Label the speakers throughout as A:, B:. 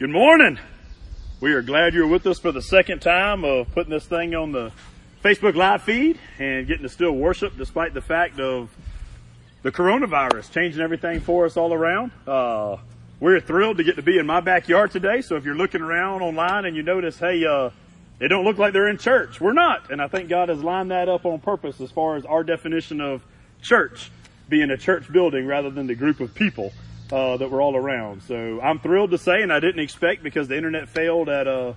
A: Good morning. We are glad you're with us for the second time of putting this thing on the Facebook live feed and getting to still worship despite the fact of the coronavirus changing everything for us all around. Uh, we're thrilled to get to be in my backyard today. So if you're looking around online and you notice, hey, uh, they don't look like they're in church. We're not. And I think God has lined that up on purpose as far as our definition of church being a church building rather than the group of people uh, that were all around. So I'm thrilled to say, and I didn't expect because the internet failed at uh,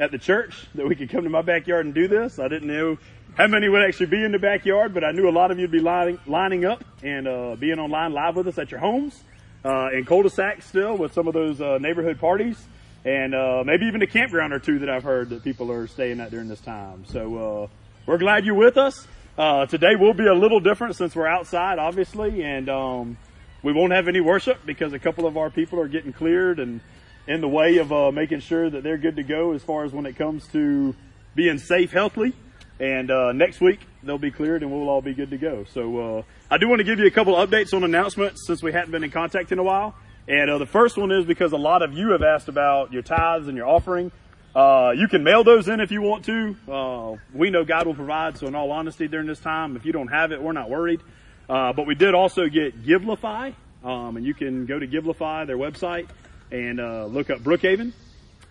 A: at the church that we could come to my backyard and do this. I didn't know how many would actually be in the backyard, but I knew a lot of you'd be lining, lining up and uh, being online live with us at your homes uh, in cul-de-sacs still with some of those uh, neighborhood parties. And uh, maybe even a campground or two that I've heard that people are staying at during this time. So uh, we're glad you're with us. Uh, today will be a little different since we're outside, obviously, and um, we won't have any worship because a couple of our people are getting cleared and in the way of uh, making sure that they're good to go as far as when it comes to being safe, healthy. And uh, next week they'll be cleared and we'll all be good to go. So uh, I do want to give you a couple of updates on announcements since we hadn't been in contact in a while. And uh, the first one is because a lot of you have asked about your tithes and your offering. Uh, you can mail those in if you want to. Uh, we know God will provide. So in all honesty, during this time, if you don't have it, we're not worried. Uh, but we did also get Givelify, um, and you can go to Givelify, their website, and uh, look up Brookhaven,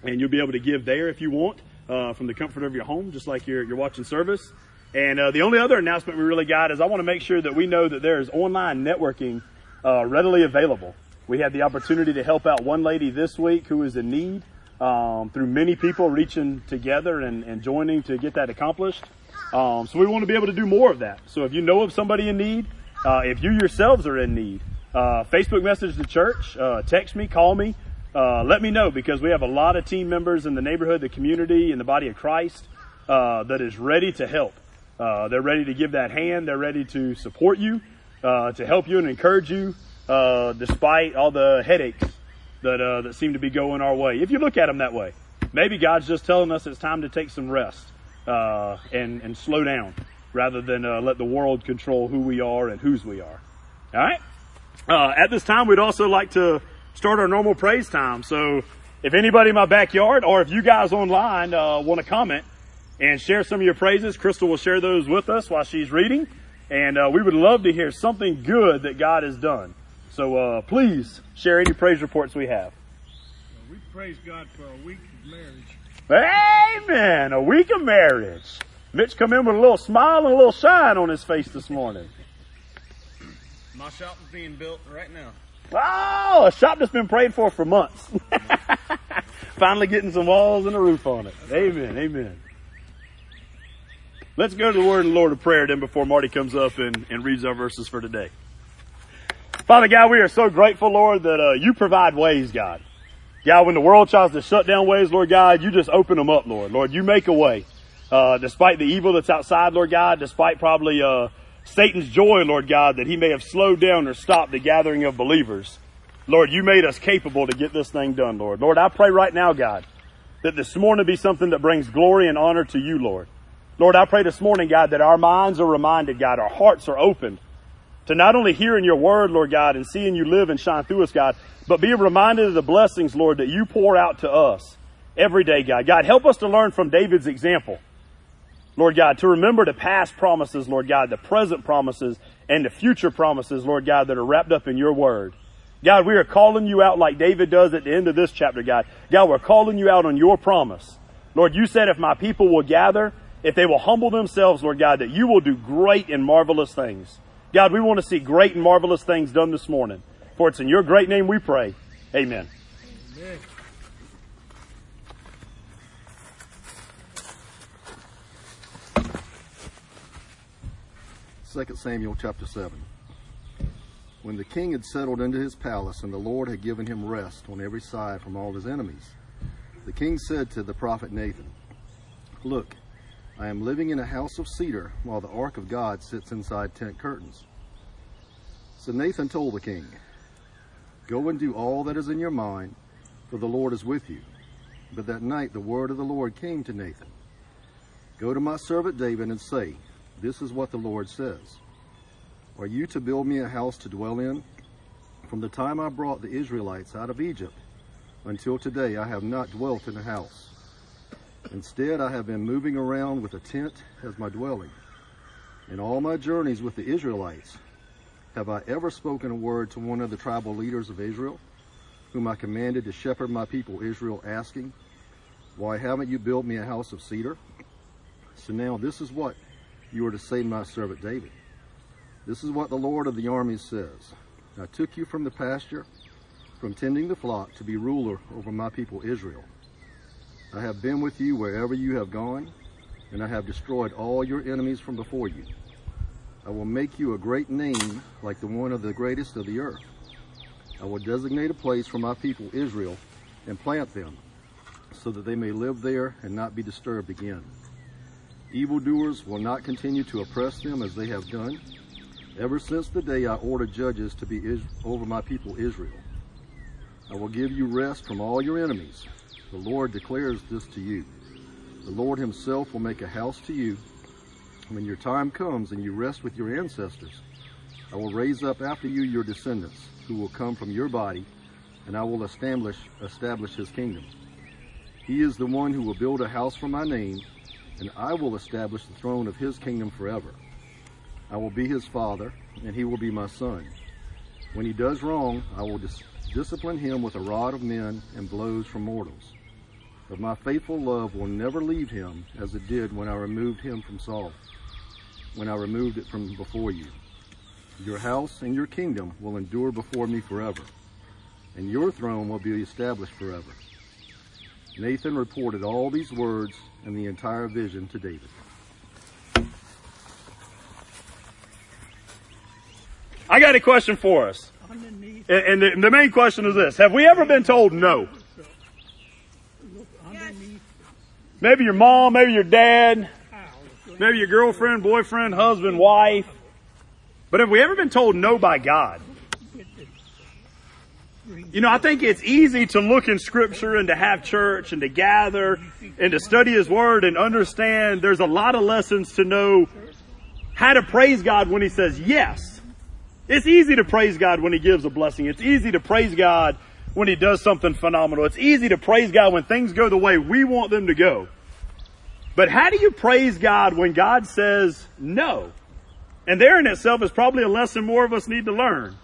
A: and you'll be able to give there if you want uh, from the comfort of your home, just like you're, you're watching service. And uh, the only other announcement we really got is I want to make sure that we know that there is online networking uh, readily available. We had the opportunity to help out one lady this week who is in need um, through many people reaching together and, and joining to get that accomplished. Um, so we want to be able to do more of that. So if you know of somebody in need, uh, if you yourselves are in need, uh, Facebook message the church, uh, text me, call me, uh, let me know because we have a lot of team members in the neighborhood, the community, in the body of Christ uh, that is ready to help. Uh, they're ready to give that hand. They're ready to support you, to help you and encourage you, despite all the headaches that that seem to be going our way. If you look at them that way, maybe God's just telling us it's time to take some rest and and slow down rather than uh, let the world control who we are and whose we are. All right. Uh, at this time, we'd also like to start our normal praise time. So, if anybody in my backyard or if you guys online uh, want to comment and share some of your praises, Crystal will share those with us while she's reading, and uh, we would love to hear something good that God has done. So, uh, please share any praise reports we have.
B: we praise God for a week of marriage.
A: Amen. A week of marriage. Mitch come in with a little smile and a little shine on his face this morning.
C: My shop is being built right now.
A: Oh, a shop that's been prayed for for months. Finally getting some walls and a roof on it. Amen. Amen. Let's go to the word of the Lord of prayer then before Marty comes up and, and reads our verses for today. Father God, we are so grateful, Lord, that uh, you provide ways, God. God, when the world tries to shut down ways, Lord God, you just open them up, Lord. Lord, you make a way uh, despite the evil that's outside, Lord God, despite probably uh, Satan's joy, Lord God, that he may have slowed down or stopped the gathering of believers. Lord, you made us capable to get this thing done, Lord. Lord, I pray right now, God, that this morning be something that brings glory and honor to you, Lord. Lord, I pray this morning, God, that our minds are reminded, God, our hearts are opened to not only hearing your word, Lord God, and seeing you live and shine through us, God, but be reminded of the blessings, Lord, that you pour out to us every day, God. God, help us to learn from David's example. Lord God, to remember the past promises, Lord God, the present promises, and the future promises, Lord God, that are wrapped up in your word. God, we are calling you out like David does at the end of this chapter, God. God, we're calling you out on your promise. Lord, you said if my people will gather, if they will humble themselves, Lord God, that you will do great and marvelous things. God, we want to see great and marvelous things done this morning. For it's in your great name we pray. Amen. Amen.
D: 2 Samuel chapter 7. When the king had settled into his palace and the Lord had given him rest on every side from all his enemies, the king said to the prophet Nathan, Look, I am living in a house of cedar while the ark of God sits inside tent curtains. So Nathan told the king, Go and do all that is in your mind, for the Lord is with you. But that night the word of the Lord came to Nathan. Go to my servant David and say, this is what the Lord says. Are you to build me a house to dwell in? From the time I brought the Israelites out of Egypt until today I have not dwelt in a house. Instead, I have been moving around with a tent as my dwelling. In all my journeys with the Israelites, have I ever spoken a word to one of the tribal leaders of Israel, whom I commanded to shepherd my people Israel, asking, Why haven't you built me a house of cedar? So now this is what you are to say to my servant David. This is what the Lord of the armies says. I took you from the pasture, from tending the flock, to be ruler over my people Israel. I have been with you wherever you have gone, and I have destroyed all your enemies from before you. I will make you a great name like the one of the greatest of the earth. I will designate a place for my people Israel and plant them, so that they may live there and not be disturbed again. Evildoers will not continue to oppress them as they have done, ever since the day I ordered judges to be over my people Israel. I will give you rest from all your enemies. The Lord declares this to you. The Lord himself will make a house to you. When your time comes and you rest with your ancestors, I will raise up after you your descendants, who will come from your body, and I will establish, establish his kingdom. He is the one who will build a house for my name, and I will establish the throne of his kingdom forever. I will be his father, and he will be my son. When he does wrong, I will dis discipline him with a rod of men and blows from mortals. But my faithful love will never leave him as it did when I removed him from Saul, when I removed it from before you. Your house and your kingdom will endure before me forever, and your throne will be established forever. Nathan reported all these words and the entire vision to David.
A: I got a question for us. And, the, main question is this. Have we ever been told no? Maybe your mom, maybe your dad, maybe your girlfriend, boyfriend, husband, wife. But have we ever been told no by God? You know, I think it's easy to look in scripture and to have church and to gather and to study his word and understand there's a lot of lessons to know how to praise God when he says yes it's easy to praise God when He gives a blessing. It's easy to praise God when He does something phenomenal. It's easy to praise God when things go the way we want them to go. But how do you praise God when God says no? And there in itself is probably a lesson more of us need to learn.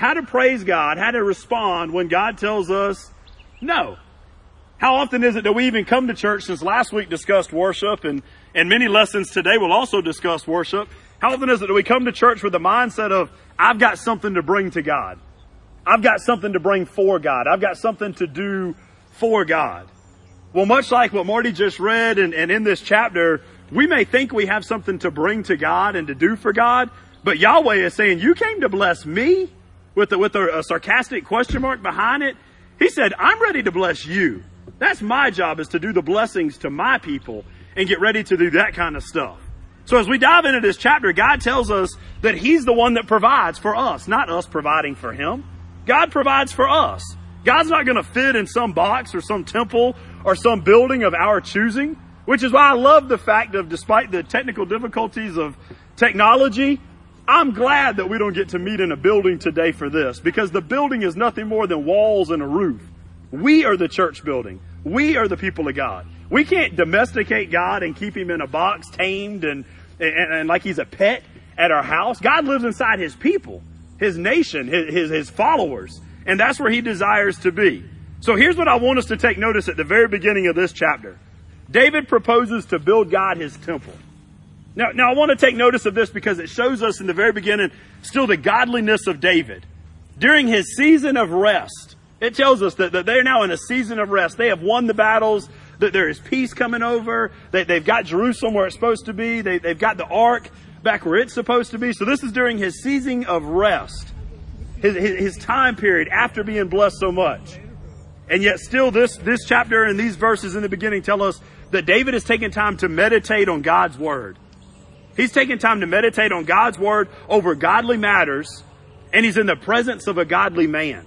A: How to praise God, how to respond when God tells us no. How often is it that we even come to church since last week discussed worship and, and many lessons today will also discuss worship how often is it that we come to church with the mindset of, I've got something to bring to God. I've got something to bring for God. I've got something to do for God. Well, much like what Marty just read and, and in this chapter, we may think we have something to bring to God and to do for God, but Yahweh is saying, you came to bless me with, a, with a, a sarcastic question mark behind it. He said, I'm ready to bless you. That's my job is to do the blessings to my people and get ready to do that kind of stuff. So as we dive into this chapter, God tells us that He's the one that provides for us, not us providing for Him. God provides for us. God's not going to fit in some box or some temple or some building of our choosing, which is why I love the fact of despite the technical difficulties of technology, I'm glad that we don't get to meet in a building today for this because the building is nothing more than walls and a roof. We are the church building. We are the people of God. We can't domesticate God and keep him in a box, tamed and and, and like he's a pet at our house. God lives inside his people, his nation, his, his, his followers. And that's where he desires to be. So here's what I want us to take notice at the very beginning of this chapter. David proposes to build God his temple. Now, now I want to take notice of this because it shows us in the very beginning still the godliness of David. During his season of rest, it tells us that, that they're now in a season of rest. They have won the battles that there is peace coming over. They, they've got Jerusalem where it's supposed to be. They, they've got the ark back where it's supposed to be. So this is during his season of rest, his, his, his time period after being blessed so much. And yet still this, this chapter and these verses in the beginning tell us that David is taking time to meditate on God's word. He's taking time to meditate on God's word over godly matters, and he's in the presence of a godly man.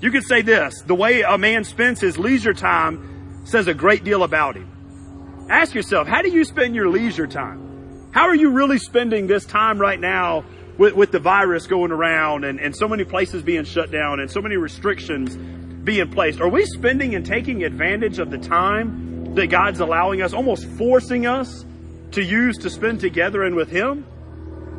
A: You could say this, the way a man spends his leisure time says a great deal about him. Ask yourself, how do you spend your leisure time? How are you really spending this time right now with, with the virus going around and, and so many places being shut down and so many restrictions being placed? Are we spending and taking advantage of the time that God's allowing us, almost forcing us to use to spend together and with Him?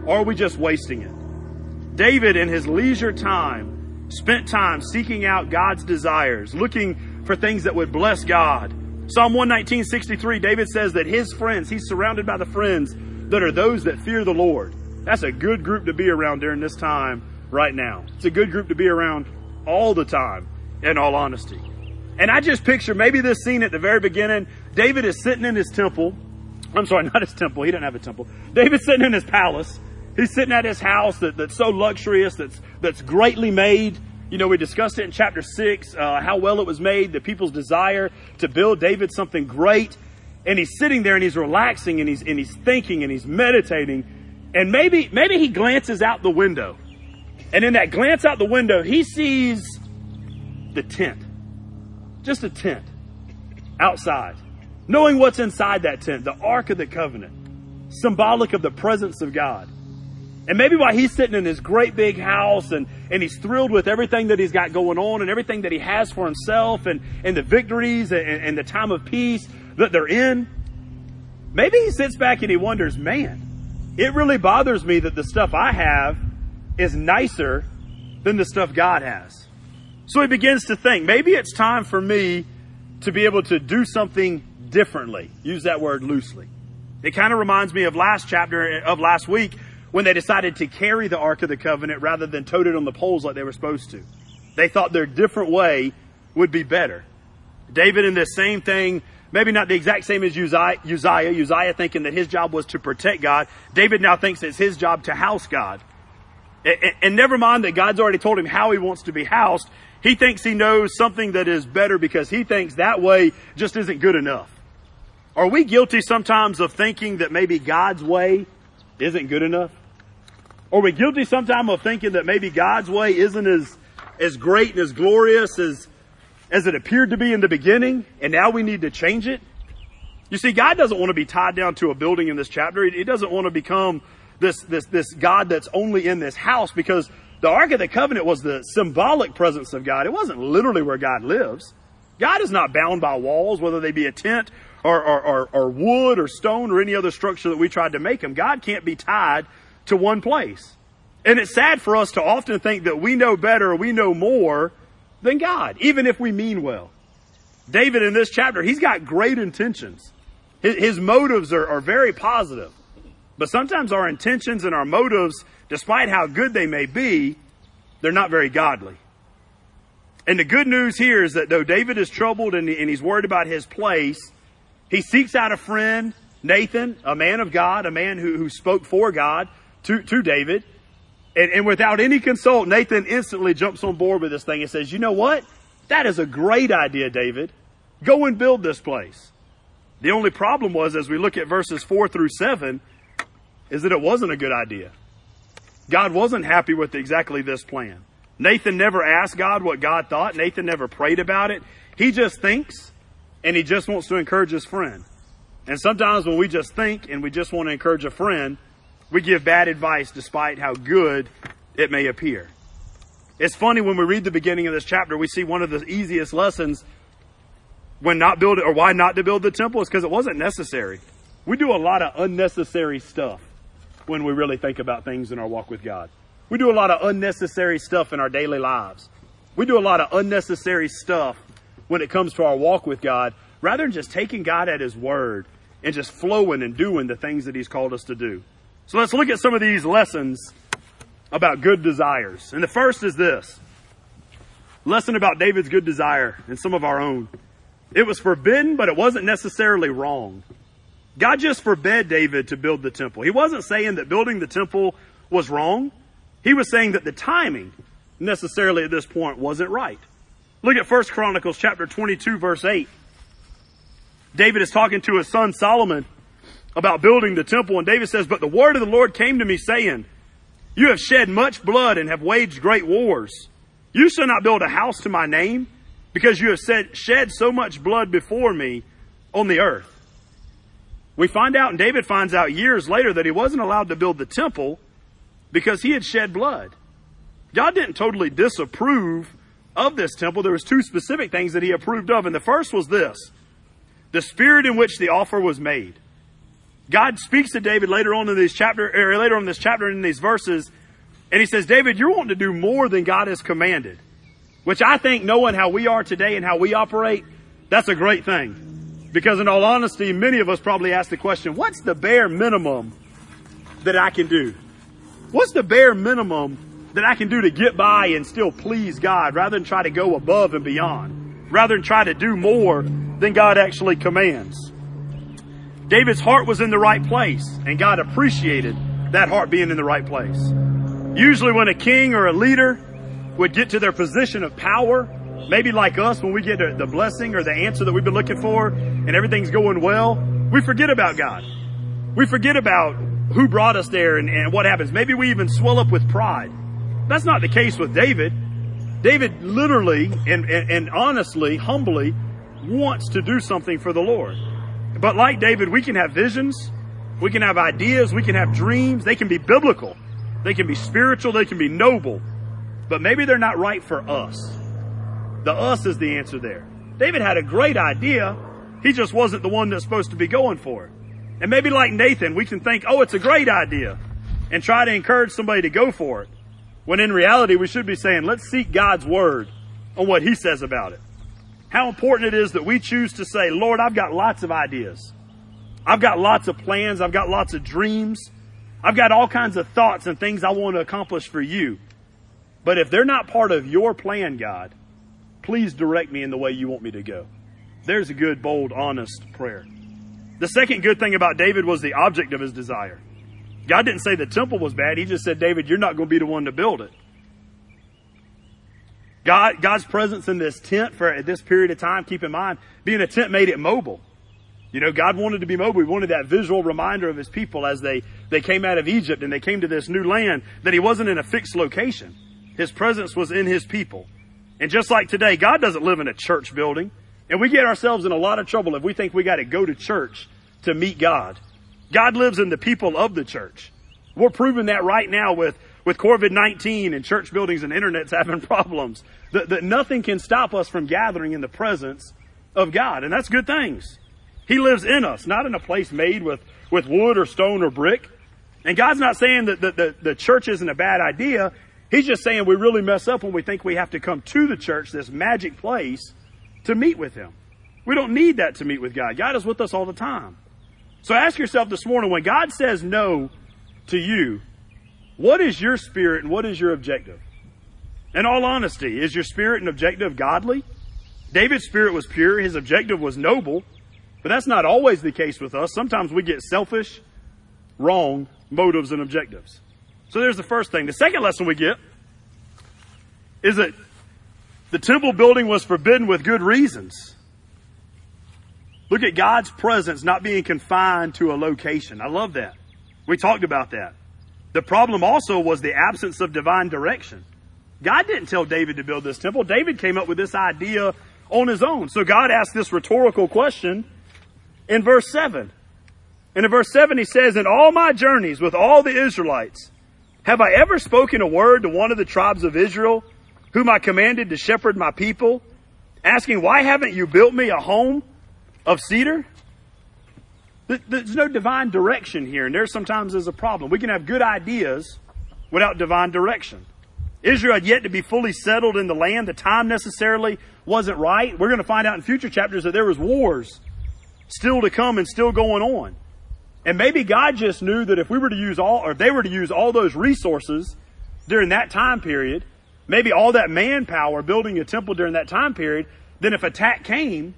A: Or are we just wasting it? David, in his leisure time, spent time seeking out God's desires, looking for things that would bless God. Psalm 119, 63, David says that his friends, he's surrounded by the friends that are those that fear the Lord. That's a good group to be around during this time right now. It's a good group to be around all the time, in all honesty. And I just picture maybe this scene at the very beginning. David is sitting in his temple. I'm sorry, not his temple. He didn't have a temple. David's sitting in his palace. He's sitting at his house that, that's so luxurious, that's, that's greatly made. You know, we discussed it in chapter 6, uh, how well it was made, the people's desire to build David something great. And he's sitting there and he's relaxing and he's, and he's thinking and he's meditating. And maybe, maybe he glances out the window and in that glance out the window, he sees the tent. Just a tent outside. Knowing what's inside that tent, the Ark of the Covenant, symbolic of the presence of God. And maybe while he's sitting in his great big house and, and he's thrilled with everything that he's got going on and everything that he has for himself and, and the victories and, and the time of peace that they're in, maybe he sits back and he wonders, man, it really bothers me that the stuff I have is nicer than the stuff God has. So he begins to think, maybe it's time for me to be able to do something differently. Use that word loosely. It kind of reminds me of last chapter eh, of last week when they decided to carry the Ark of the Covenant rather than tote it on the poles like they were supposed to. They thought their different way would be better. David in this same thing, maybe not the exact same as Uzziah, Uzziah, Uzziah thinking that his job was to protect God. David now thinks it's his job to house God. And never mind that God's already told him how he wants to be housed. He thinks he knows something that is better because he thinks that way just isn't good enough. Are we guilty sometimes of thinking that maybe God's way isn't good enough? Are we guilty sometimes of thinking that maybe God's way isn't as, as great and as glorious as, as it appeared to be in the beginning and now we need to change it? You see, God doesn't want to be tied down to a building in this chapter. He doesn't want to become this, this, this God that's only in this house because the Ark of the Covenant was the symbolic presence of God. It wasn't literally where God lives. God is not bound by walls, whether they be a tent or, or, or, or wood or stone or any other structure that we tried to make him. God can't be tied to one place. And it's sad for us to often think that we know better we know more than God, even if we mean well. David in this chapter, he's got great intentions. His, his motives are, are very positive. But sometimes our intentions and our motives, despite how good they may be, they're not very godly. And the good news here is that though David is troubled and, he's worried about his place, he seeks out a friend, Nathan, a man of God, a man who, who spoke for God to, to David. And, and without any consult, Nathan instantly jumps on board with this thing and says, you know what? That is a great idea, David. Go and build this place. The only problem was, as we look at verses four through seven, is that it wasn't a good idea. God wasn't happy with exactly this plan. Nathan never asked God what God thought. Nathan never prayed about it. He just thinks and he just wants to encourage his friend. And sometimes when we just think and we just want to encourage a friend, we give bad advice despite how good it may appear. It's funny when we read the beginning of this chapter, we see one of the easiest lessons when not build it or why not to build the temple is because it wasn't necessary. We do a lot of unnecessary stuff when we really think about things in our walk with God. We do a lot of unnecessary stuff in our daily lives. We do a lot of unnecessary stuff when it comes to our walk with God rather than just taking God at His word and just flowing and doing the things that He's called us to do. So let's look at some of these lessons about good desires. And the first is this lesson about David's good desire and some of our own. It was forbidden, but it wasn't necessarily wrong. God just forbade David to build the temple. He wasn't saying that building the temple was wrong. He was saying that the timing necessarily at this point wasn't right. Look at 1 Chronicles chapter 22 verse 8. David is talking to his son Solomon about building the temple and David says, But the word of the Lord came to me saying, You have shed much blood and have waged great wars. You shall not build a house to my name because you have said, shed so much blood before me on the earth. We find out, and David finds out years later that he wasn't allowed to build the temple because he had shed blood. God didn't totally disapprove of this temple, there was two specific things that he approved of. And the first was this. The spirit in which the offer was made. God speaks to David later on in this chapter, or later on in this chapter in these verses, and he says, David, you're wanting to do more than God has commanded. Which I think knowing how we are today and how we operate, that's a great thing. Because in all honesty, many of us probably ask the question, what's the bare minimum that I can do? What's the bare minimum that I can do to get by and still please God rather than try to go above and beyond? Rather than try to do more than God actually commands. David's heart was in the right place and God appreciated that heart being in the right place. Usually when a king or a leader would get to their position of power, maybe like us when we get the blessing or the answer that we've been looking for and everything's going well, we forget about God. We forget about who brought us there and, and what happens. Maybe we even swell up with pride. That's not the case with David. David literally and, and, and honestly, humbly wants to do something for the Lord. But like David, we can have visions, we can have ideas, we can have dreams. They can be biblical, they can be spiritual, they can be noble, but maybe they're not right for us. The us is the answer there. David had a great idea. He just wasn't the one that's supposed to be going for it. And maybe like Nathan, we can think, oh, it's a great idea and try to encourage somebody to go for it. When in reality, we should be saying, let's seek God's word on what he says about it. How important it is that we choose to say, Lord, I've got lots of ideas. I've got lots of plans. I've got lots of dreams. I've got all kinds of thoughts and things I want to accomplish for you. But if they're not part of your plan, God, please direct me in the way you want me to go. There's a good, bold, honest prayer. The second good thing about David was the object of his desire. God didn't say the temple was bad. He just said, David, you're not going to be the one to build it. God, God's presence in this tent for at this period of time, keep in mind, being a tent made it mobile. You know, God wanted to be mobile. He wanted that visual reminder of his people as they, they came out of Egypt and they came to this new land that he wasn't in a fixed location. His presence was in his people. And just like today, God doesn't live in a church building. And we get ourselves in a lot of trouble if we think we got to go to church to meet God. God lives in the people of the church. We're proving that right now with, with COVID-19 and church buildings and internets having problems. That, that nothing can stop us from gathering in the presence of God. And that's good things. He lives in us, not in a place made with, with wood or stone or brick. And God's not saying that the, the, the church isn't a bad idea. He's just saying we really mess up when we think we have to come to the church, this magic place, to meet with Him. We don't need that to meet with God. God is with us all the time. So ask yourself this morning, when God says no to you, what is your spirit and what is your objective? In all honesty, is your spirit and objective godly? David's spirit was pure, his objective was noble, but that's not always the case with us. Sometimes we get selfish, wrong motives and objectives. So there's the first thing. The second lesson we get is that the temple building was forbidden with good reasons. Look at God's presence not being confined to a location. I love that. We talked about that. The problem also was the absence of divine direction. God didn't tell David to build this temple. David came up with this idea on his own. So God asked this rhetorical question in verse 7. And in verse 7 he says, In all my journeys with all the Israelites, have I ever spoken a word to one of the tribes of Israel, whom I commanded to shepherd my people, asking, Why haven't you built me a home of cedar? There's no divine direction here, and there sometimes is a problem. We can have good ideas without divine direction. Israel had yet to be fully settled in the land. The time necessarily wasn't right. We're going to find out in future chapters that there was wars still to come and still going on. And maybe God just knew that if we were to use all, or if they were to use all those resources during that time period, maybe all that manpower building a temple during that time period, then if attack came,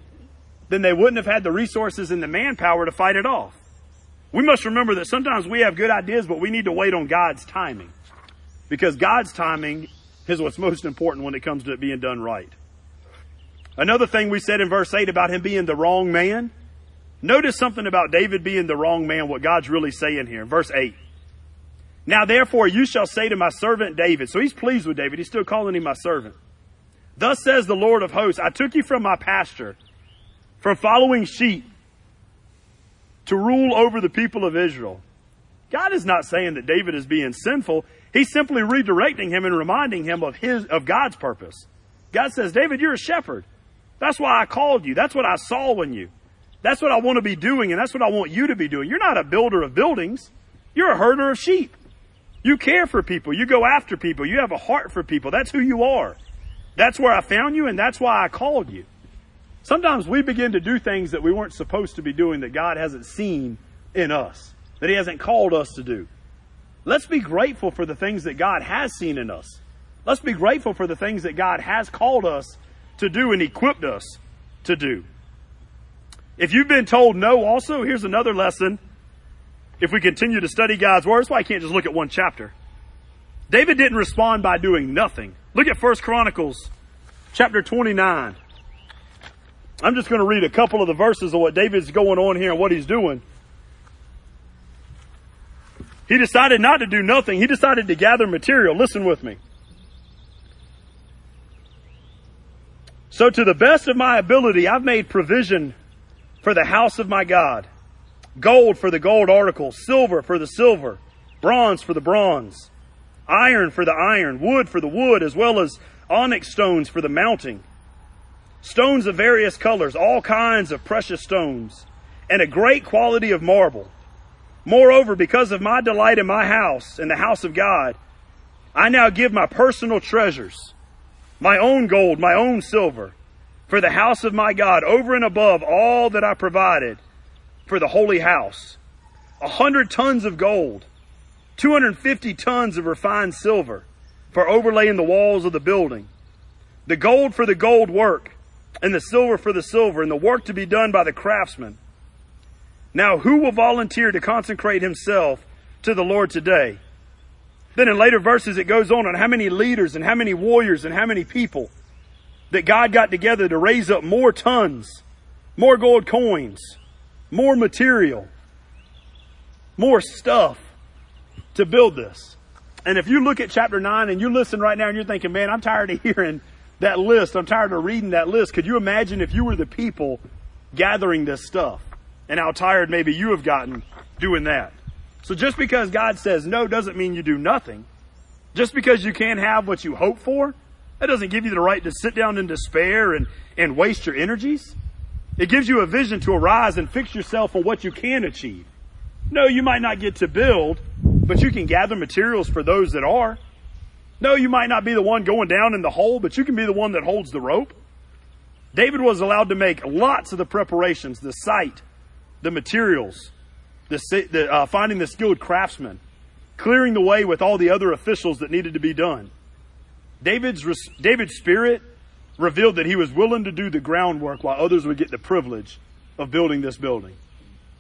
A: then they wouldn't have had the resources and the manpower to fight it off. We must remember that sometimes we have good ideas, but we need to wait on God's timing. Because God's timing is what's most important when it comes to it being done right. Another thing we said in verse 8 about him being the wrong man Notice something about David being the wrong man, what God's really saying here. Verse 8. Now therefore you shall say to my servant David. So he's pleased with David. He's still calling him my servant. Thus says the Lord of hosts, I took you from my pasture, from following sheep, to rule over the people of Israel. God is not saying that David is being sinful. He's simply redirecting him and reminding him of his, of God's purpose. God says, David, you're a shepherd. That's why I called you. That's what I saw in you. That's what I want to be doing, and that's what I want you to be doing. You're not a builder of buildings. You're a herder of sheep. You care for people. You go after people. You have a heart for people. That's who you are. That's where I found you, and that's why I called you. Sometimes we begin to do things that we weren't supposed to be doing that God hasn't seen in us, that He hasn't called us to do. Let's be grateful for the things that God has seen in us. Let's be grateful for the things that God has called us to do and equipped us to do. If you've been told no also, here's another lesson. If we continue to study God's Word, that's why I can't just look at one chapter. David didn't respond by doing nothing. Look at First Chronicles chapter 29. I'm just going to read a couple of the verses of what David's going on here and what he's doing. He decided not to do nothing. He decided to gather material. Listen with me. So to the best of my ability, I've made provision for the house of my God. Gold for the gold articles, silver for the silver, bronze for the bronze, iron for the iron, wood for the wood, as well as onyx stones for the mounting. Stones of various colors, all kinds of precious stones, and a great quality of marble. Moreover, because of my delight in my house and the house of God, I now give my personal treasures, my own gold, my own silver, for the house of my God over and above all that I provided for the holy house. A hundred tons of gold, 250 tons of refined silver for overlaying the walls of the building. The gold for the gold work and the silver for the silver and the work to be done by the craftsmen. Now who will volunteer to consecrate himself to the Lord today? Then in later verses it goes on on how many leaders and how many warriors and how many people that God got together to raise up more tons, more gold coins, more material, more stuff to build this. And if you look at chapter 9 and you listen right now and you're thinking, man, I'm tired of hearing that list. I'm tired of reading that list. Could you imagine if you were the people gathering this stuff and how tired maybe you have gotten doing that? So just because God says no doesn't mean you do nothing. Just because you can't have what you hope for that doesn't give you the right to sit down in despair and, and waste your energies. It gives you a vision to arise and fix yourself on what you can achieve. No, you might not get to build, but you can gather materials for those that are. No, you might not be the one going down in the hole, but you can be the one that holds the rope. David was allowed to make lots of the preparations, the site, the materials, the, the uh, finding the skilled craftsmen, clearing the way with all the other officials that needed to be done. David's, David's spirit revealed that he was willing to do the groundwork while others would get the privilege of building this building.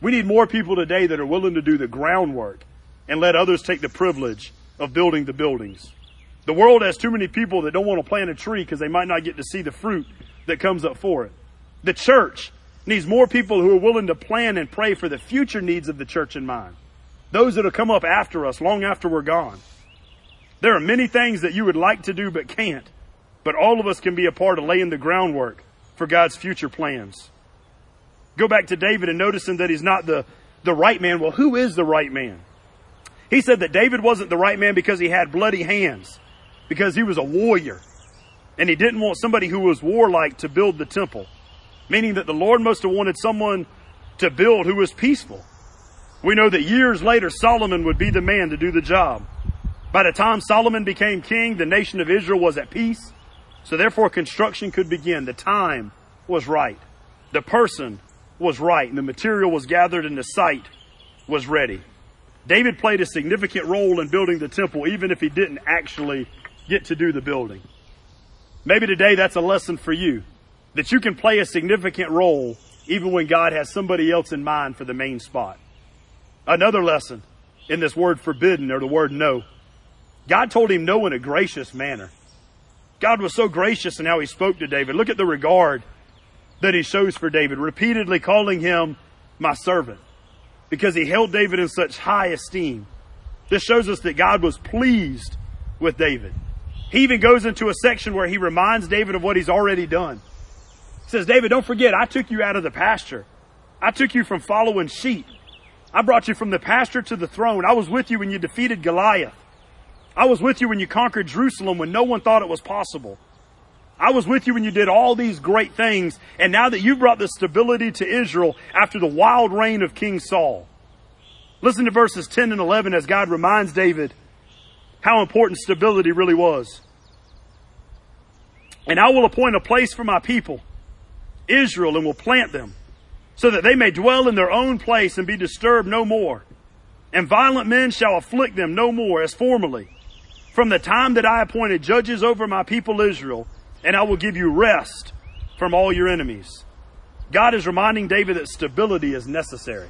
A: We need more people today that are willing to do the groundwork and let others take the privilege of building the buildings. The world has too many people that don't want to plant a tree because they might not get to see the fruit that comes up for it. The church needs more people who are willing to plan and pray for the future needs of the church in mind. Those that will come up after us, long after we're gone. There are many things that you would like to do but can't, but all of us can be a part of laying the groundwork for God's future plans. Go back to David and noticing that he's not the, the right man. Well, who is the right man? He said that David wasn't the right man because he had bloody hands, because he was a warrior, and he didn't want somebody who was warlike to build the temple, meaning that the Lord must have wanted someone to build who was peaceful. We know that years later Solomon would be the man to do the job. By the time Solomon became king, the nation of Israel was at peace. So therefore construction could begin. The time was right. The person was right. And the material was gathered and the site was ready. David played a significant role in building the temple, even if he didn't actually get to do the building. Maybe today that's a lesson for you. That you can play a significant role even when God has somebody else in mind for the main spot. Another lesson in this word forbidden or the word no. God told him no in a gracious manner. God was so gracious in how he spoke to David. Look at the regard that he shows for David, repeatedly calling him my servant because he held David in such high esteem. This shows us that God was pleased with David. He even goes into a section where he reminds David of what he's already done. He says, David, don't forget, I took you out of the pasture. I took you from following sheep. I brought you from the pasture to the throne. I was with you when you defeated Goliath. I was with you when you conquered Jerusalem when no one thought it was possible. I was with you when you did all these great things. And now that you brought the stability to Israel after the wild reign of King Saul. Listen to verses 10 and 11 as God reminds David how important stability really was. And I will appoint a place for my people, Israel, and will plant them, so that they may dwell in their own place and be disturbed no more. And violent men shall afflict them no more as formerly. From the time that I appointed judges over my people Israel, and I will give you rest from all your enemies. God is reminding David that stability is necessary.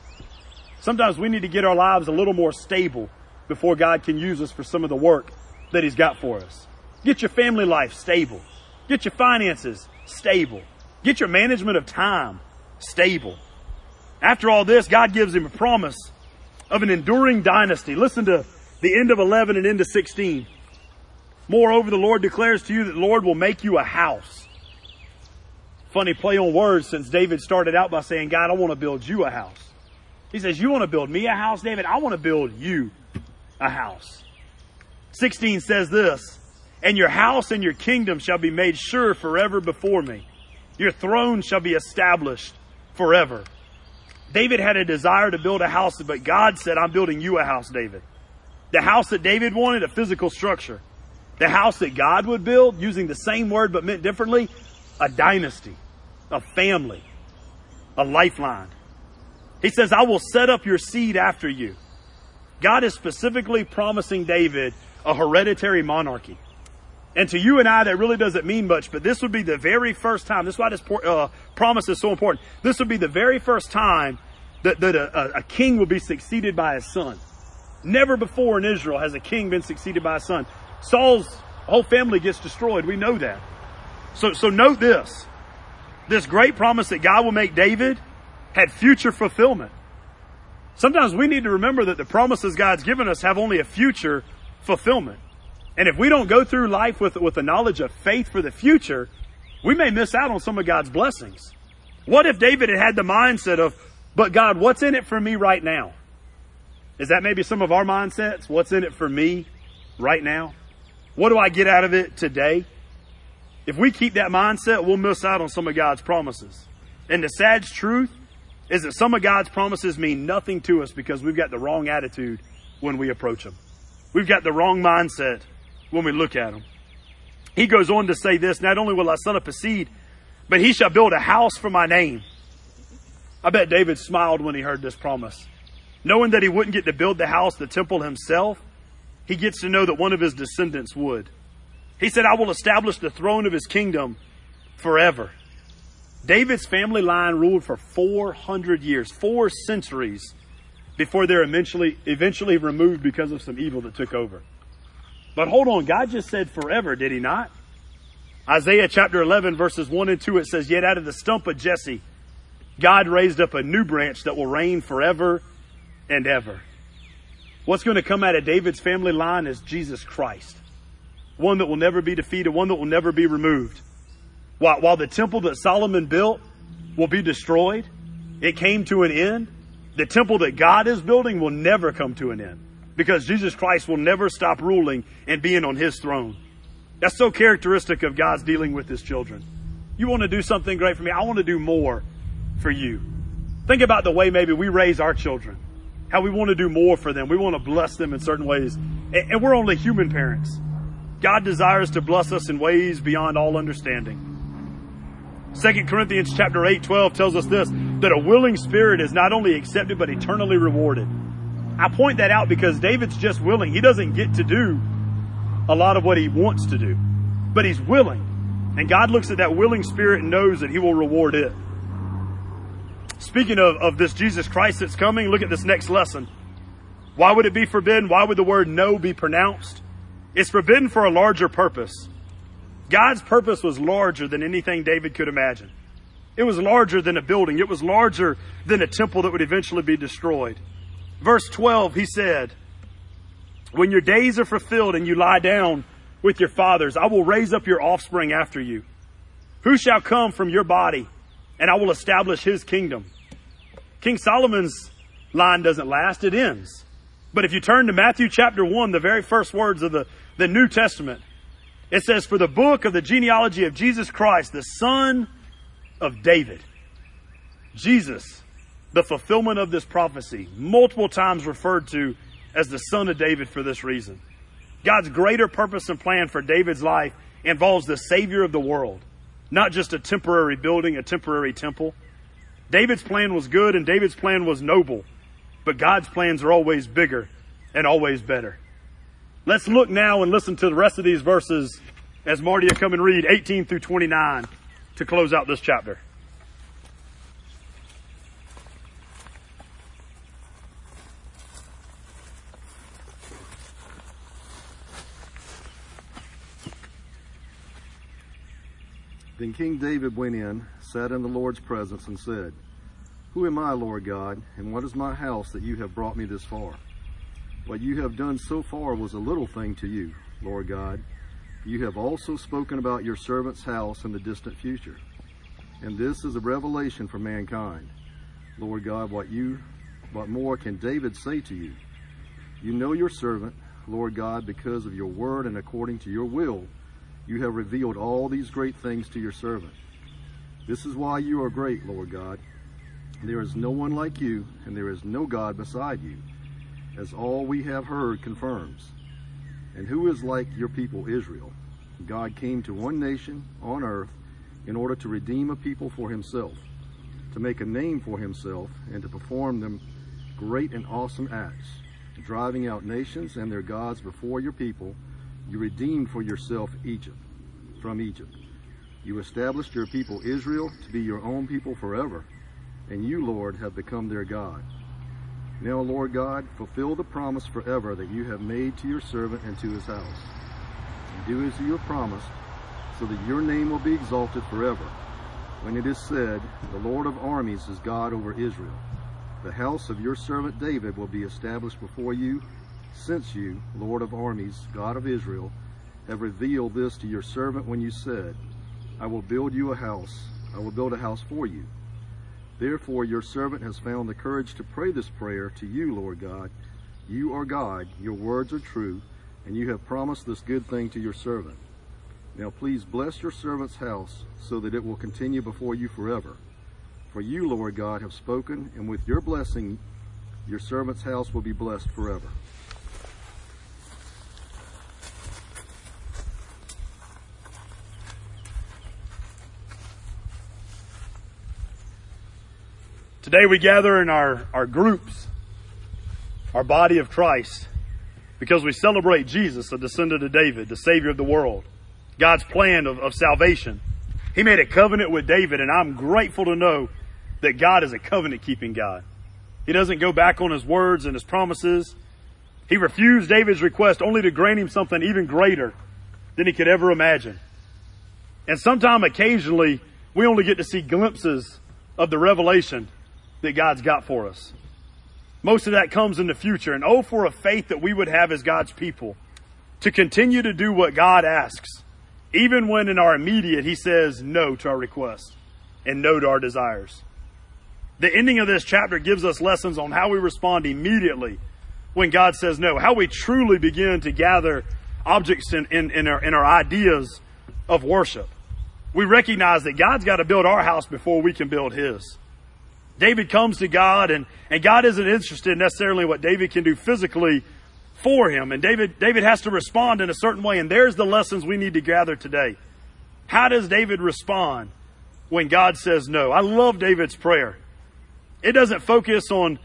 A: Sometimes we need to get our lives a little more stable before God can use us for some of the work that He's got for us. Get your family life stable. Get your finances stable. Get your management of time stable. After all this, God gives him a promise of an enduring dynasty. Listen to the end of 11 and into 16. Moreover, the Lord declares to you that the Lord will make you a house. Funny play on words since David started out by saying, God, I want to build you a house. He says, You want to build me a house, David? I want to build you a house. 16 says this, and your house and your kingdom shall be made sure forever before me. Your throne shall be established forever. David had a desire to build a house, but God said, I'm building you a house, David. The house that David wanted, a physical structure. The house that God would build, using the same word but meant differently, a dynasty, a family, a lifeline. He says, I will set up your seed after you. God is specifically promising David a hereditary monarchy. And to you and I, that really doesn't mean much, but this would be the very first time. This is why this uh, promise is so important. This would be the very first time that, that a, a king will be succeeded by his son. Never before in Israel has a king been succeeded by a son. Saul's whole family gets destroyed. We know that. So, so note this. This great promise that God will make David had future fulfillment. Sometimes we need to remember that the promises God's given us have only a future fulfillment. And if we don't go through life with, with the knowledge of faith for the future, we may miss out on some of God's blessings. What if David had had the mindset of, but God, what's in it for me right now? Is that maybe some of our mindsets? What's in it for me right now? What do I get out of it today? If we keep that mindset, we'll miss out on some of God's promises. And the sad truth is that some of God's promises mean nothing to us because we've got the wrong attitude when we approach them. We've got the wrong mindset when we look at them. He goes on to say this, not only will I set up a seed, but he shall build a house for my name. I bet David smiled when he heard this promise. Knowing that he wouldn't get to build the house, the temple himself, he gets to know that one of his descendants would. He said, I will establish the throne of his kingdom forever. David's family line ruled for 400 years, four centuries before they're eventually, eventually removed because of some evil that took over. But hold on, God just said forever, did he not? Isaiah chapter 11 verses 1 and 2, it says, Yet out of the stump of Jesse, God raised up a new branch that will reign forever and ever. What's going to come out of David's family line is Jesus Christ. One that will never be defeated, one that will never be removed. While, while the temple that Solomon built will be destroyed, it came to an end. The temple that God is building will never come to an end because Jesus Christ will never stop ruling and being on his throne. That's so characteristic of God's dealing with his children. You want to do something great for me? I want to do more for you. Think about the way maybe we raise our children, how we want to do more for them. We want to bless them in certain ways. And we're only human parents. God desires to bless us in ways beyond all understanding. 2 Corinthians chapter 8, 12 tells us this, that a willing spirit is not only accepted, but eternally rewarded. I point that out because David's just willing. He doesn't get to do a lot of what he wants to do, but he's willing. And God looks at that willing spirit and knows that he will reward it. Speaking of, of this Jesus Christ that's coming, look at this next lesson. Why would it be forbidden? Why would the word no be pronounced? It's forbidden for a larger purpose. God's purpose was larger than anything David could imagine. It was larger than a building. It was larger than a temple that would eventually be destroyed. Verse 12, he said, When your days are fulfilled and you lie down with your fathers, I will raise up your offspring after you, who shall come from your body, and I will establish his kingdom. King Solomon's line doesn't last, it ends. But if you turn to Matthew chapter 1, the very first words of the, the New Testament, It says, For the book of the genealogy of Jesus Christ, the son of David. Jesus, the fulfillment of this prophecy, multiple times referred to as the son of David for this reason. God's greater purpose and plan for David's life involves the Savior of the world, not just a temporary building, a temporary temple. David's plan was good and David's plan was noble, but God's plans are always bigger and always better. Let's look now and listen to the rest of these verses as Marty will come and read 18 through 29 to close out this chapter.
D: Then King David went in, sat in the Lord's presence, and said, Who am I, Lord God, and what is my house that you have brought me this far? What you have done so far was a little thing to you, Lord God. You have also spoken about your servant's house in the distant future. And this is a revelation for mankind. Lord God, what you what more can David say to you? You know your servant, Lord God, because of your word and according to your will you have revealed all these great things to your servant. This is why you are great, Lord God. There is no one like you, and there is no God beside you, as all we have heard confirms. And who is like your people Israel? God came to one nation on earth in order to redeem a people for himself, to make a name for himself, and to perform them great and awesome acts, driving out nations and their gods before your people, you redeemed for yourself Egypt, from Egypt. You established your people Israel to be your own people forever, and you, Lord, have become their God. Now, Lord God, fulfill the promise forever that you have made to your servant and to his house. And do as you have promised, so that your name will be exalted forever. When it is said, The Lord of armies is God over Israel. The house of your servant David will be established before you since you, Lord of armies, God of Israel, have revealed this to your servant when you said, I will build you a house, I will build a house for you. Therefore your servant has found the courage to pray this prayer to you, Lord God. You are God, your words are true, and you have promised this good thing to your servant. Now please bless your servant's house so that it will continue before you forever. For you, Lord God, have spoken, and with your blessing, your servant's house will be blessed forever.
A: Today we gather in our, our groups, our body of Christ, because we celebrate Jesus, the descendant of David, the Savior of the world, God's plan of, of salvation. He made a covenant with David, and I'm grateful to know that God is a covenant keeping God. He doesn't go back on his words and his promises. He refused David's request only to grant him something even greater than he could ever imagine. And sometime occasionally, we only get to see glimpses of the revelation that God's got for us. Most of that comes in the future. And oh, for a faith that we would have as God's people to continue to do what God asks, even when in our immediate He says no to our requests and no to our desires. The ending of this chapter gives us lessons on how we respond immediately when God says no, how we truly begin to gather objects in, in, in, our, in our ideas of worship. We recognize that God's got to build our house before we can build His. David comes to God and, and God isn't interested necessarily in what David can do physically for him. And David, David has to respond in a certain way. And there's the lessons we need to gather today. How does David respond when God says no? I love David's prayer. It doesn't focus on,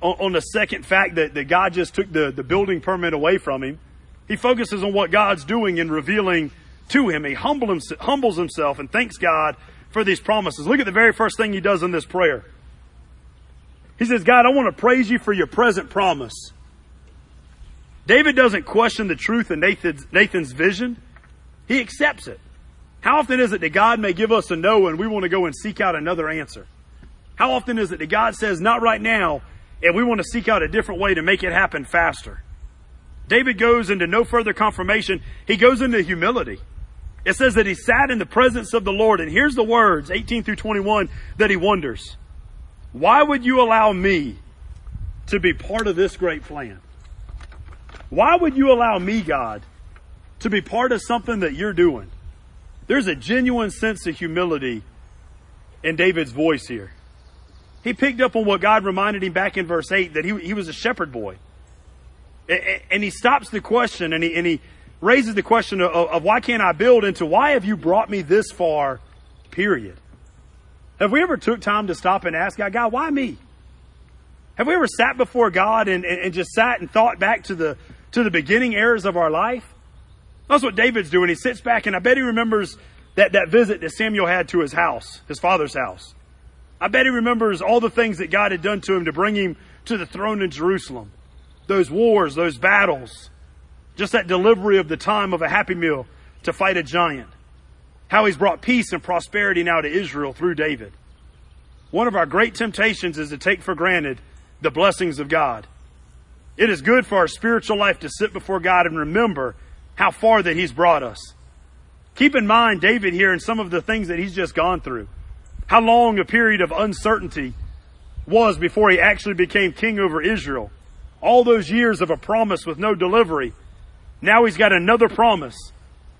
A: on, on the second fact that, that God just took the, the building permit away from him. He focuses on what God's doing in revealing to him. He humble humbles himself and thanks God for these promises. Look at the very first thing he does in this prayer. He says, God, I want to praise you for your present promise. David doesn't question the truth of Nathan's, Nathan's vision. He accepts it. How often is it that God may give us a no and we want to go and seek out another answer? How often is it that God says, not right now, and we want to seek out a different way to make it happen faster? David goes into no further confirmation. He goes into humility. It says that he sat in the presence of the Lord, and here's the words, 18 through 21, that he wonders. Why would you allow me to be part of this great plan? Why would you allow me, God, to be part of something that you're doing. There's a genuine sense of humility in David's voice here. He picked up on what God reminded him back in verse 8 that he, he was a shepherd boy. And he stops the question and he, and he raises the question of, of why can't I build into why have you brought me this far, period. Have we ever took time to stop and ask God, God, why me? Have we ever sat before God and, and, and just sat and thought back to the, to the beginning eras of our life? That's what David's doing. He sits back and I bet he remembers that, that visit that Samuel had to his house, his father's house. I bet he remembers all the things that God had done to him to bring him to the throne in Jerusalem. Those wars, those battles, just that delivery of the time of a happy meal to fight a giant. How he's brought peace and prosperity now to Israel through David. One of our great temptations is to take for granted the blessings of God. It is good for our spiritual life to sit before God and remember how far that He's brought us. Keep in mind David here and some of the things that he's just gone through. How long a period of uncertainty was before he actually became king over Israel. All those years of a promise with no delivery. Now he's got another promise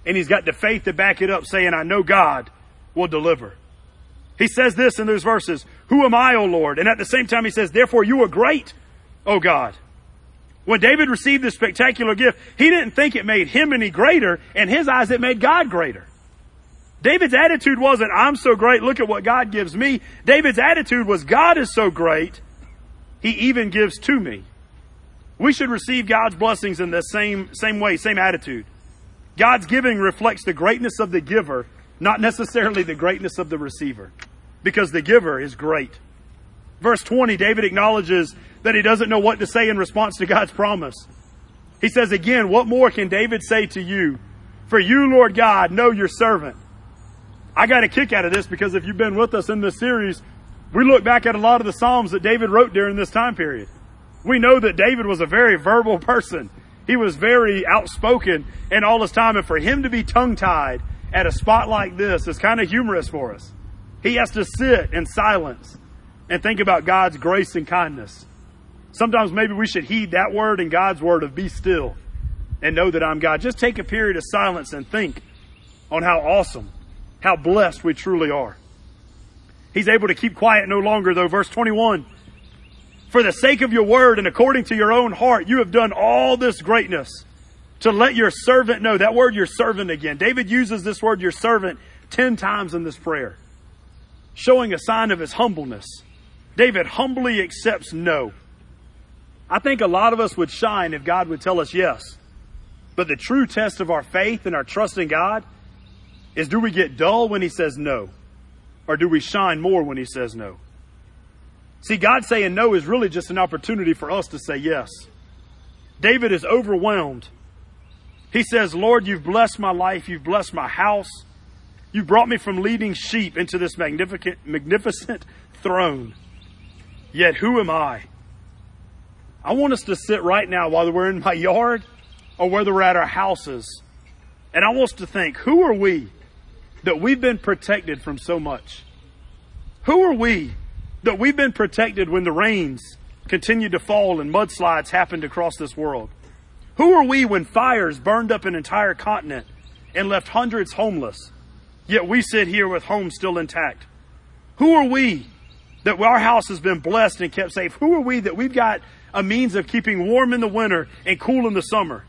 A: and he's got the faith to back it up saying, I know God will deliver. He says this in those verses, Who am I, O Lord? And at the same time, he says, Therefore you are great, O God. When David received this spectacular gift, he didn't think it made him any greater. In his eyes, it made God greater. David's attitude wasn't, I'm so great, look at what God gives me. David's attitude was, God is so great, he even gives to me. We should receive God's blessings in the same, same way, same attitude. God's giving reflects the greatness of the giver, not necessarily the greatness of the receiver, because the giver is great. Verse 20, David acknowledges that he doesn't know what to say in response to God's promise. He says again, what more can David say to you? For you, Lord God, know your servant. I got a kick out of this because if you've been with us in this series, we look back at a lot of the Psalms that David wrote during this time period. We know that David was a very verbal person. He was very outspoken in all his time. And for him to be tongue tied at a spot like this is kind of humorous for us. He has to sit in silence and think about God's grace and kindness. Sometimes maybe we should heed that word and God's word of be still and know that I'm God. Just take a period of silence and think on how awesome, how blessed we truly are. He's able to keep quiet no longer though. Verse 21. For the sake of your word and according to your own heart, you have done all this greatness to let your servant know. That word, your servant again. David uses this word, your servant, 10 times in this prayer, showing a sign of his humbleness. David humbly accepts no. I think a lot of us would shine if God would tell us yes. But the true test of our faith and our trust in God is do we get dull when he says no? Or do we shine more when he says no? See, God saying no is really just an opportunity for us to say yes. David is overwhelmed. He says, Lord, you've blessed my life. You've blessed my house. You brought me from leading sheep into this magnificent, magnificent throne. Yet who am I? I want us to sit right now, whether we're in my yard or whether we're at our houses. And I want us to think, who are we that we've been protected from so much? Who are we that we've been protected when the rains continued to fall and mudslides happened across this world? Who are we when fires burned up an entire continent and left hundreds homeless? Yet we sit here with homes still intact. Who are we that our house has been blessed and kept safe? Who are we that we've got a means of keeping warm in the winter and cool in the summer?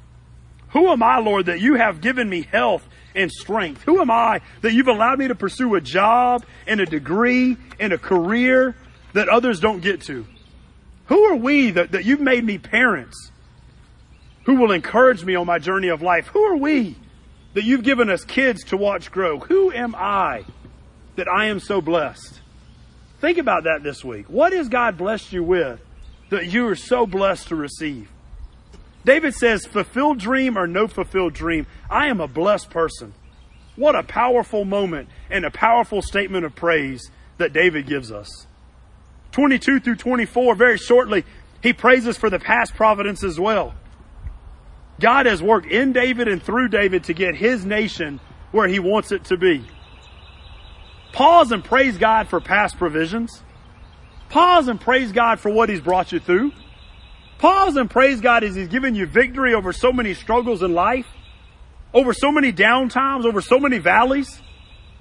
A: Who am I, Lord, that you have given me health and strength? Who am I that you've allowed me to pursue a job and a degree and a career that others don't get to? Who are we that, that you've made me parents who will encourage me on my journey of life? Who are we that you've given us kids to watch grow? Who am I that I am so blessed? Think about that this week. What has God blessed you with that you are so blessed to receive? David says, fulfilled dream or no fulfilled dream, I am a blessed person. What a powerful moment and a powerful statement of praise that David gives us. 22 through 24, very shortly, he praises for the past providence as well. God has worked in David and through David to get his nation where he wants it to be. Pause and praise God for past provisions. Pause and praise God for what he's brought you through. Pause and praise God as he's given you victory over so many struggles in life over so many down times, over so many valleys.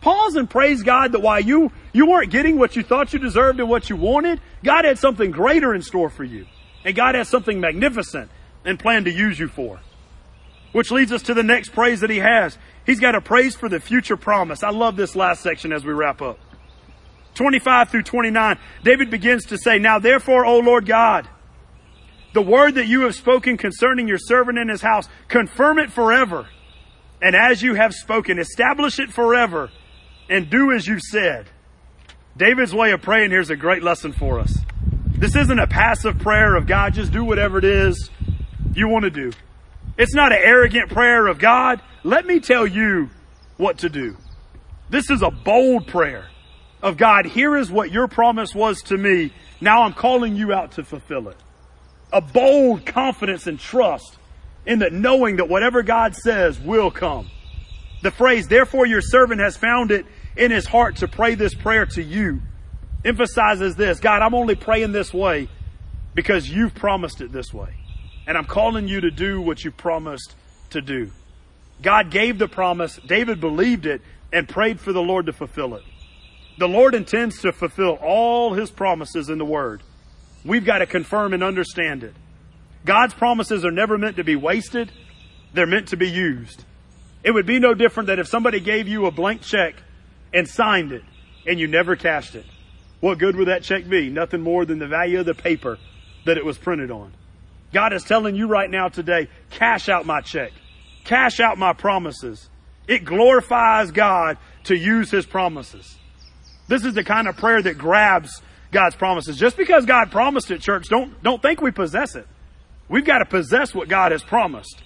A: Pause and praise God that while you, you weren't getting what you thought you deserved and what you wanted, God had something greater in store for you. And God has something magnificent and planned to use you for. Which leads us to the next praise that he has. He's got a praise for the future promise. I love this last section as we wrap up. 25 through 29, David begins to say, Now therefore, O Lord God, the word that you have spoken concerning your servant and his house, confirm it forever. And as you have spoken, establish it forever and do as you said. David's way of praying here is a great lesson for us. This isn't a passive prayer of God, just do whatever it is you want to do. It's not an arrogant prayer of God, let me tell you what to do. This is a bold prayer of God, here is what your promise was to me. Now I'm calling you out to fulfill it. A bold confidence and trust in that knowing that whatever God says will come. The phrase, therefore your servant has found it in his heart to pray this prayer to you emphasizes this. God, I'm only praying this way because you've promised it this way. And I'm calling you to do what you promised to do. God gave the promise. David believed it and prayed for the Lord to fulfill it. The Lord intends to fulfill all his promises in the word. We've got to confirm and understand it. God's promises are never meant to be wasted. They're meant to be used. It would be no different that if somebody gave you a blank check and signed it and you never cashed it. What good would that check be? Nothing more than the value of the paper that it was printed on. God is telling you right now today, cash out my check. Cash out my promises. It glorifies God to use His promises. This is the kind of prayer that grabs God's promises. Just because God promised it, church, don't, don't think we possess it. We've got to possess what God has promised.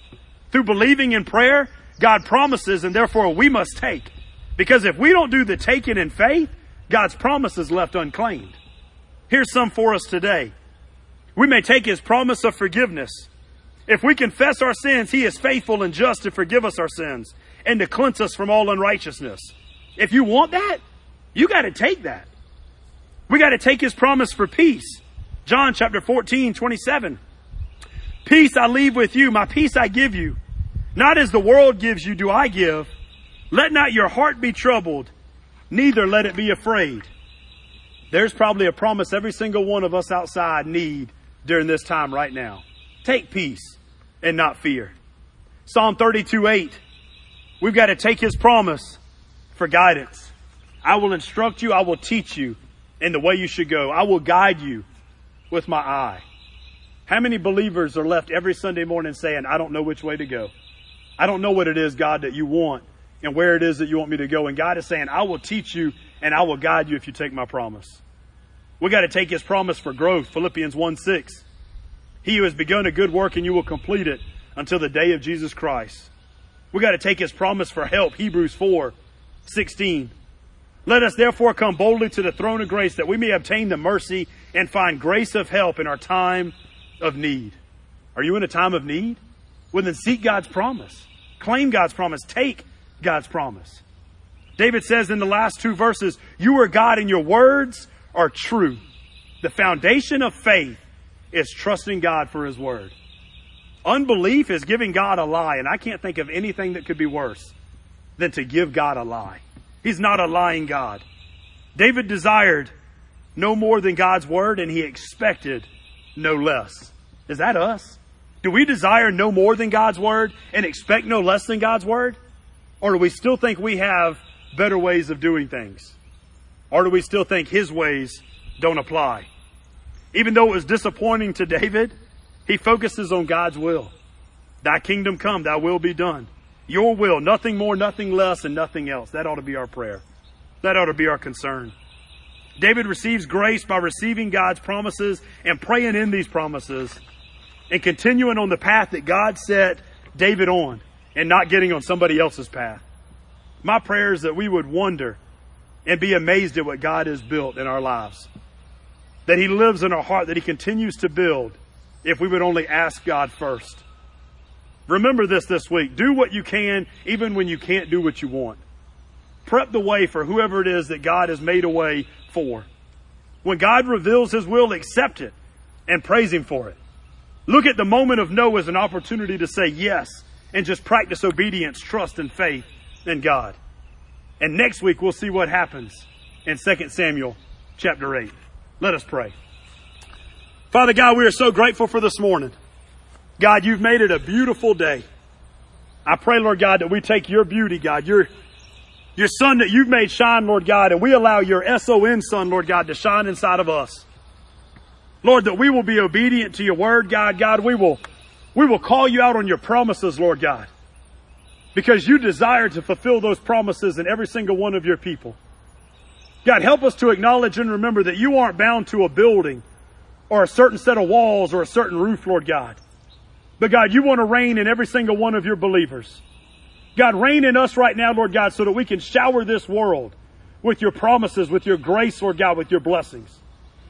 A: Through believing in prayer, God promises and therefore we must take. Because if we don't do the taking in faith, God's promise is left unclaimed. Here's some for us today. We may take His promise of forgiveness. If we confess our sins, He is faithful and just to forgive us our sins and to cleanse us from all unrighteousness. If you want that, you got to take that. We got to take His promise for peace. John chapter 14, 27. Peace I leave with you, my peace I give you. Not as the world gives you do I give. Let not your heart be troubled, neither let it be afraid. There's probably a promise every single one of us outside need during this time right now. Take peace and not fear. Psalm 32 8. We've got to take his promise for guidance. I will instruct you, I will teach you in the way you should go. I will guide you with my eye. How many believers are left every Sunday morning saying, I don't know which way to go? I don't know what it is, God, that you want and where it is that you want me to go. And God is saying, I will teach you and I will guide you if you take my promise. We got to take his promise for growth. Philippians 1 6. He who has begun a good work and you will complete it until the day of Jesus Christ. We got to take his promise for help. Hebrews 4 16. Let us therefore come boldly to the throne of grace that we may obtain the mercy and find grace of help in our time of need. Are you in a time of need? Well, then seek God's promise. Claim God's promise. Take God's promise. David says in the last two verses, You are God and your words are true. The foundation of faith is trusting God for his word. Unbelief is giving God a lie, and I can't think of anything that could be worse than to give God a lie. He's not a lying God. David desired no more than God's word, and he expected no less. Is that us? Do we desire no more than God's word and expect no less than God's word? Or do we still think we have better ways of doing things? Or do we still think his ways don't apply? Even though it was disappointing to David, he focuses on God's will. Thy kingdom come, thy will be done. Your will, nothing more, nothing less, and nothing else. That ought to be our prayer. That ought to be our concern. David receives grace by receiving God's promises and praying in these promises and continuing on the path that God set David on and not getting on somebody else's path. My prayer is that we would wonder and be amazed at what God has built in our lives. That He lives in our heart, that He continues to build if we would only ask God first. Remember this this week. Do what you can even when you can't do what you want. Prep the way for whoever it is that God has made a way for. When God reveals His will, accept it and praise Him for it. Look at the moment of no as an opportunity to say yes and just practice obedience, trust, and faith in God. And next week we'll see what happens in 2 Samuel chapter 8. Let us pray. Father God, we are so grateful for this morning. God, you've made it a beautiful day. I pray, Lord God, that we take your beauty, God, your, your sun that you've made shine, Lord God, and we allow your S-O-N Son, Lord God, to shine inside of us. Lord, that we will be obedient to your word, God. God, we will, we will call you out on your promises, Lord God, because you desire to fulfill those promises in every single one of your people. God, help us to acknowledge and remember that you aren't bound to a building or a certain set of walls or a certain roof, Lord God. But God, you want to reign in every single one of your believers. God, reign in us right now, Lord God, so that we can shower this world with your promises, with your grace, Lord God, with your blessings.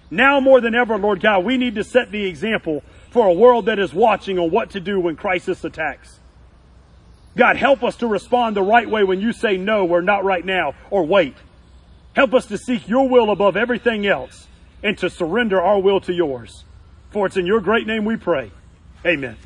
A: Now more than ever, Lord God, we need to set the example for a world that is watching on what to do when crisis attacks. God, help us to respond the right way when you say no we're not right now or wait. Help us to seek your will above everything else and to surrender our will to yours. For it's in your great name we pray. Amen.